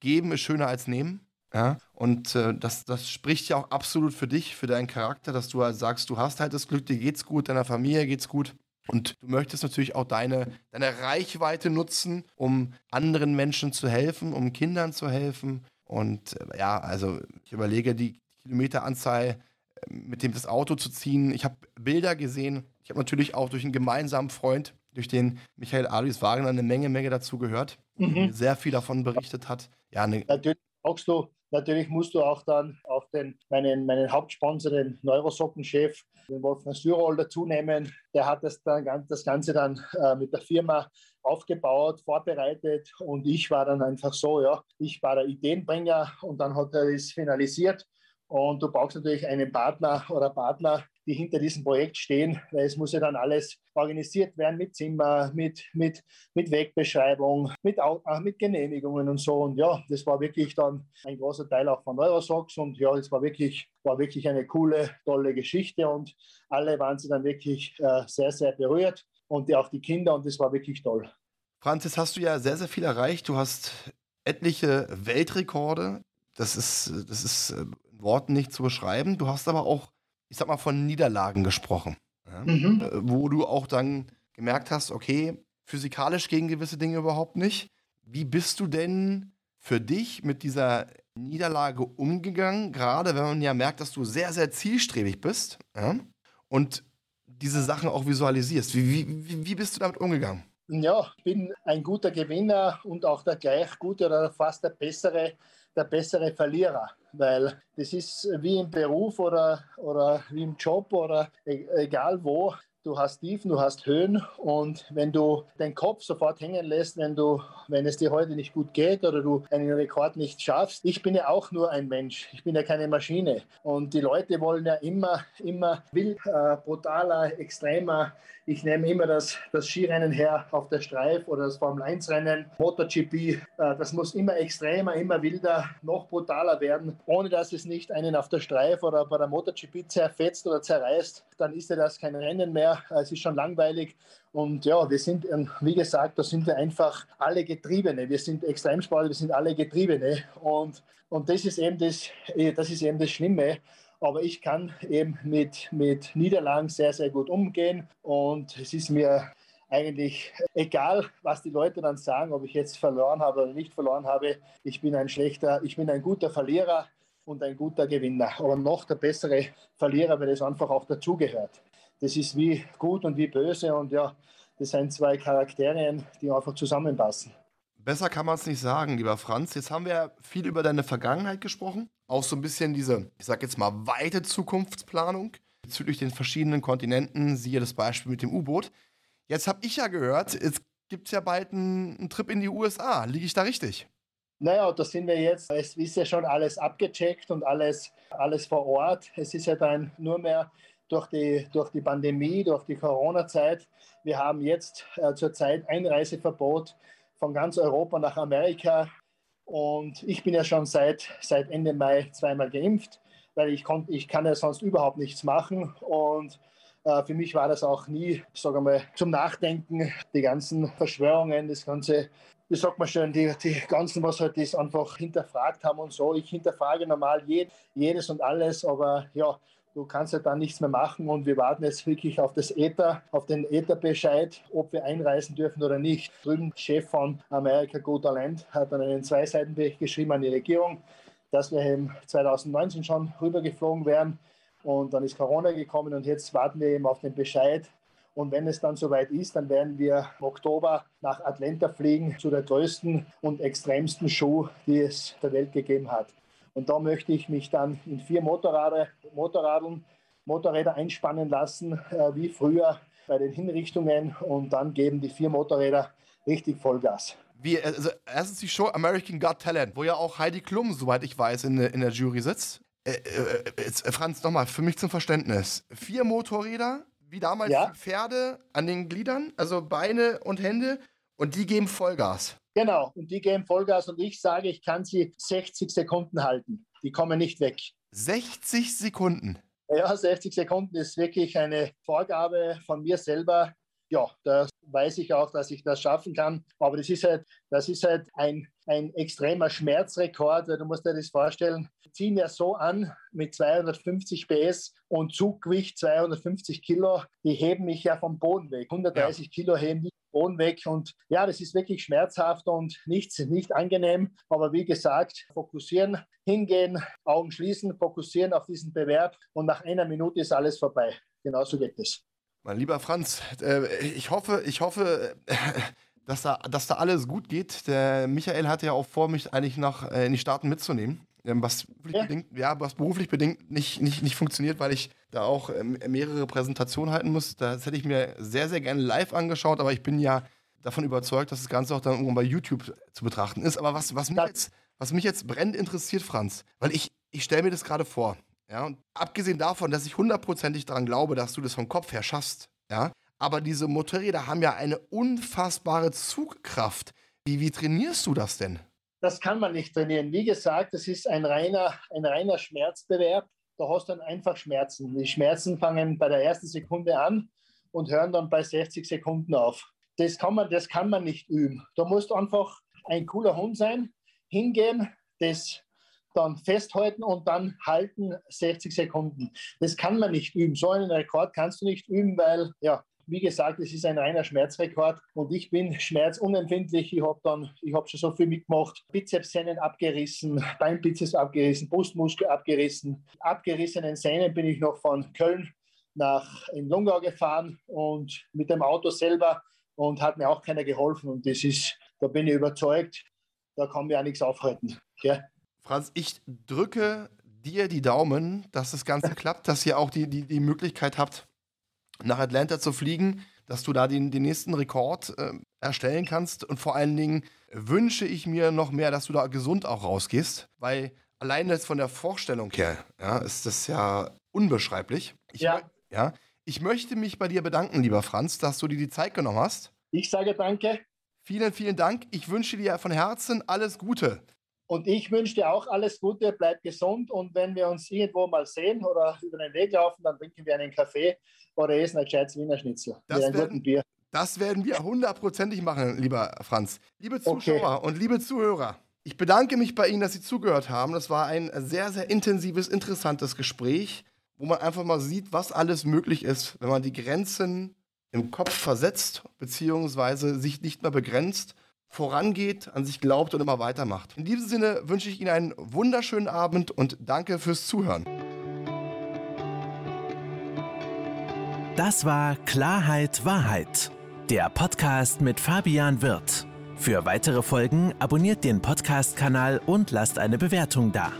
geben ist schöner als nehmen. Ja, und äh, das, das spricht ja auch absolut für dich, für deinen Charakter, dass du halt sagst, du hast halt das Glück, dir geht's gut, deiner Familie geht's gut. Und du möchtest natürlich auch deine, deine Reichweite nutzen, um anderen Menschen zu helfen, um Kindern zu helfen. Und äh, ja, also ich überlege, die Kilometeranzahl mit dem das Auto zu ziehen. Ich habe Bilder gesehen. Ich habe natürlich auch durch einen gemeinsamen Freund, durch den Michael Alois Wagner, eine Menge, Menge dazu gehört, mhm. sehr viel davon berichtet hat. Ja, ne natürlich brauchst du, natürlich musst du auch dann auf den, meinen, meinen Hauptsponsor, den Neurosockenchef, den Wolfgang Syrol dazu nehmen. Der hat das, dann, das Ganze dann äh, mit der Firma aufgebaut, vorbereitet und ich war dann einfach so, ja, ich war der Ideenbringer und dann hat er es finalisiert und du brauchst natürlich einen Partner oder Partner, die hinter diesem Projekt stehen, weil es muss ja dann alles organisiert werden mit Zimmer, mit, mit, mit Wegbeschreibung, mit, äh, mit Genehmigungen und so. Und ja, das war wirklich dann ein großer Teil auch von Eurosox und ja, das war wirklich, war wirklich eine coole, tolle Geschichte und alle waren sie dann wirklich äh, sehr, sehr berührt und die, auch die Kinder und das war wirklich toll. Franzis, hast du ja sehr, sehr viel erreicht. Du hast etliche Weltrekorde. Das ist, das ist äh, Worten nicht zu beschreiben. Du hast aber auch, ich sag mal, von Niederlagen gesprochen. Ja? Mhm. Äh, wo du auch dann gemerkt hast, okay, physikalisch gegen gewisse Dinge überhaupt nicht. Wie bist du denn für dich mit dieser Niederlage umgegangen? Gerade wenn man ja merkt, dass du sehr, sehr zielstrebig bist ja? und diese Sachen auch visualisierst. Wie, wie, wie bist du damit umgegangen? Ja, ich bin ein guter Gewinner und auch der gleich gute oder fast der bessere der bessere Verlierer, weil das ist wie im Beruf oder, oder wie im Job oder e-, egal wo. Du hast Tiefen, du hast Höhen und wenn du den Kopf sofort hängen lässt, wenn du, wenn es dir heute nicht gut geht oder du einen Rekord nicht schaffst, ich bin ja auch nur ein Mensch, ich bin ja keine Maschine und die Leute wollen ja immer, immer wild, äh, brutaler, extremer, ich nehme immer das, das Skirennen her auf der Streif oder das Formel-1-Rennen, MotoGP. Äh, das muss immer extremer, immer wilder, noch brutaler werden, ohne dass es nicht einen auf der Streif oder bei der MotoGP zerfetzt oder zerreißt. Dann ist ja das kein Rennen mehr. Es ist schon langweilig. Und ja, wir sind, ähm, wie gesagt, da sind wir einfach alle Getriebene. Wir sind Extremsportler, wir sind alle Getriebene. Und, und das, ist eben das, eh, das ist eben das Schlimme. Aber ich kann eben mit, mit Niederlagen sehr, sehr gut umgehen. Und es ist mir eigentlich egal, was die Leute dann sagen, ob ich jetzt verloren habe oder nicht verloren habe. Ich bin ein schlechter, ich bin ein guter Verlierer und ein guter Gewinner. Aber noch der bessere Verlierer, weil es einfach auch dazugehört. Das ist wie gut und wie böse und ja, das sind zwei Charakterien, die einfach zusammenpassen. Besser kann man es nicht sagen, lieber Franz. Jetzt haben wir viel über deine Vergangenheit gesprochen. Auch so ein bisschen diese, ich sag jetzt mal, weite Zukunftsplanung bezüglich den verschiedenen Kontinenten. Siehe das Beispiel mit dem U-Boot. Jetzt habe ich ja gehört, es gibt ja bald einen, einen Trip in die USA. Liege ich da richtig? Naja, da sind wir jetzt. Es ist ja schon alles abgecheckt und alles, alles vor Ort. Es ist ja dann nur mehr durch die, durch die Pandemie, durch die Corona-Zeit. Wir haben jetzt äh, zurzeit Einreiseverbot von ganz Europa nach Amerika. Und ich bin ja schon seit, seit Ende Mai zweimal geimpft, weil ich, konnt, ich kann ja sonst überhaupt nichts machen. Und äh, für mich war das auch nie, sagen wir mal, zum Nachdenken, die ganzen Verschwörungen, das ganze, wie sagt man schon, die, die ganzen, was halt das einfach hinterfragt haben und so. Ich hinterfrage normal jedes und alles, aber ja, du kannst ja dann nichts mehr machen und wir warten jetzt wirklich auf das Ether, auf den Ether-Bescheid, ob wir einreisen dürfen oder nicht. Drüben Chef von America Go Talent hat dann einen Zweiseitenbericht geschrieben an die Regierung, dass wir im 2019 schon rübergeflogen wären und dann ist Corona gekommen und jetzt warten wir eben auf den Bescheid. Und wenn es dann soweit ist, dann werden wir im Oktober nach Atlanta fliegen zu der größten und extremsten Show, die es der Welt gegeben hat. Und da möchte ich mich dann in vier Motorräder, Motorradeln, Motorräder einspannen lassen, äh, wie früher bei den Hinrichtungen. Und dann geben die vier Motorräder richtig Vollgas. Wie, also erstens die Show American Got Talent, wo ja auch Heidi Klum, soweit ich weiß, in, in der Jury sitzt. Äh, äh, jetzt, äh, Franz, nochmal, für mich zum Verständnis. Vier Motorräder, wie damals ja. die Pferde an den Gliedern, also Beine und Hände, und die geben Vollgas. Genau, und die geben Vollgas und ich sage, ich kann sie 60 Sekunden halten. Die kommen nicht weg. 60 Sekunden? Ja, 60 Sekunden ist wirklich eine Vorgabe von mir selber. Ja, da weiß ich auch, dass ich das schaffen kann. Aber das ist halt, das ist halt ein, ein extremer Schmerzrekord, weil du musst dir das vorstellen, ziehen ja so an mit 250 PS und Zuggewicht 250 Kilo, die heben mich ja vom Boden weg. 130 ja. Kilo heben die Boden weg. Und ja, das ist wirklich schmerzhaft und nicht, nicht angenehm. Aber wie gesagt, fokussieren, hingehen, Augen schließen, fokussieren auf diesen Bewerb und nach einer Minute ist alles vorbei. Genauso geht es. Mein lieber Franz, äh, ich hoffe, ich hoffe, dass da, dass da alles gut geht. Der Michael hatte ja auch vor, mich eigentlich nach äh, in die Staaten mitzunehmen. Ähm, was, ja. Bedingt, ja, was beruflich bedingt nicht, nicht, nicht funktioniert, weil ich da auch ähm, mehrere Präsentationen halten muss. Das hätte ich mir sehr, sehr gerne live angeschaut, aber ich bin ja davon überzeugt, dass das Ganze auch dann irgendwann bei YouTube zu betrachten ist. Aber was, was, mich, jetzt, was mich jetzt brennend interessiert, Franz, weil ich, ich stelle mir das gerade vor, ja, und abgesehen davon, dass ich hundertprozentig daran glaube, dass du das vom Kopf her schaffst, ja, aber diese Motorräder haben ja eine unfassbare Zugkraft. Wie, wie trainierst du das denn? Das kann man nicht trainieren. Wie gesagt, das ist ein reiner, ein reiner Schmerzbewerb. Da hast du dann einfach Schmerzen. Die Schmerzen fangen bei der ersten Sekunde an und hören dann bei 60 Sekunden auf. Das kann man, das kann man nicht üben. Da musst einfach ein cooler Hund sein, hingehen, das dann festhalten und dann halten 60 Sekunden. Das kann man nicht üben. So einen Rekord kannst du nicht üben, weil ja, wie gesagt, es ist ein reiner Schmerzrekord und ich bin [LAUGHS] schmerzunempfindlich. Ich habe dann, ich habe schon so viel mitgemacht. Bizepssehnen abgerissen, Beinbizeps abgerissen, Brustmuskel abgerissen. Abgerissenen Sehnen bin ich noch von Köln nach in Lungau gefahren und mit dem Auto selber und hat mir auch keiner geholfen. Und das ist, da bin ich überzeugt, da kann mir auch nichts aufhalten. Gell? Franz, ich drücke dir die Daumen, dass das Ganze [LAUGHS] klappt, dass ihr auch die, die, die Möglichkeit habt, nach Atlanta zu fliegen, dass du da den, den nächsten Rekord äh, erstellen kannst. Und vor allen Dingen wünsche ich mir noch mehr, dass du da gesund auch rausgehst, weil allein jetzt von der Vorstellung her ja, ist das ja unbeschreiblich. Ich, ja. ja. Ich möchte mich bei dir bedanken, lieber Franz, dass du dir die Zeit genommen hast. Ich sage danke. Vielen, vielen Dank. Ich wünsche dir von Herzen alles Gute. Und ich wünsche dir auch alles Gute, bleib gesund und wenn wir uns irgendwo mal sehen oder über den Weg laufen, dann trinken wir einen Kaffee oder essen ein gescheites Wiener Schnitzel das mit einem werden, Bier. Das werden wir hundertprozentig machen, lieber Franz. Liebe Zuschauer okay. und liebe Zuhörer, ich bedanke mich bei Ihnen, dass Sie zugehört haben. Das war ein sehr, sehr intensives, interessantes Gespräch, wo man einfach mal sieht, was alles möglich ist, wenn man die Grenzen im Kopf versetzt, beziehungsweise sich nicht mehr begrenzt vorangeht, an sich glaubt und immer weitermacht. In diesem Sinne wünsche ich Ihnen einen wunderschönen Abend und danke fürs Zuhören. Das war Klarheit Wahrheit, der Podcast mit Fabian Wirth. Für weitere Folgen abonniert den Podcast-Kanal und lasst eine Bewertung da.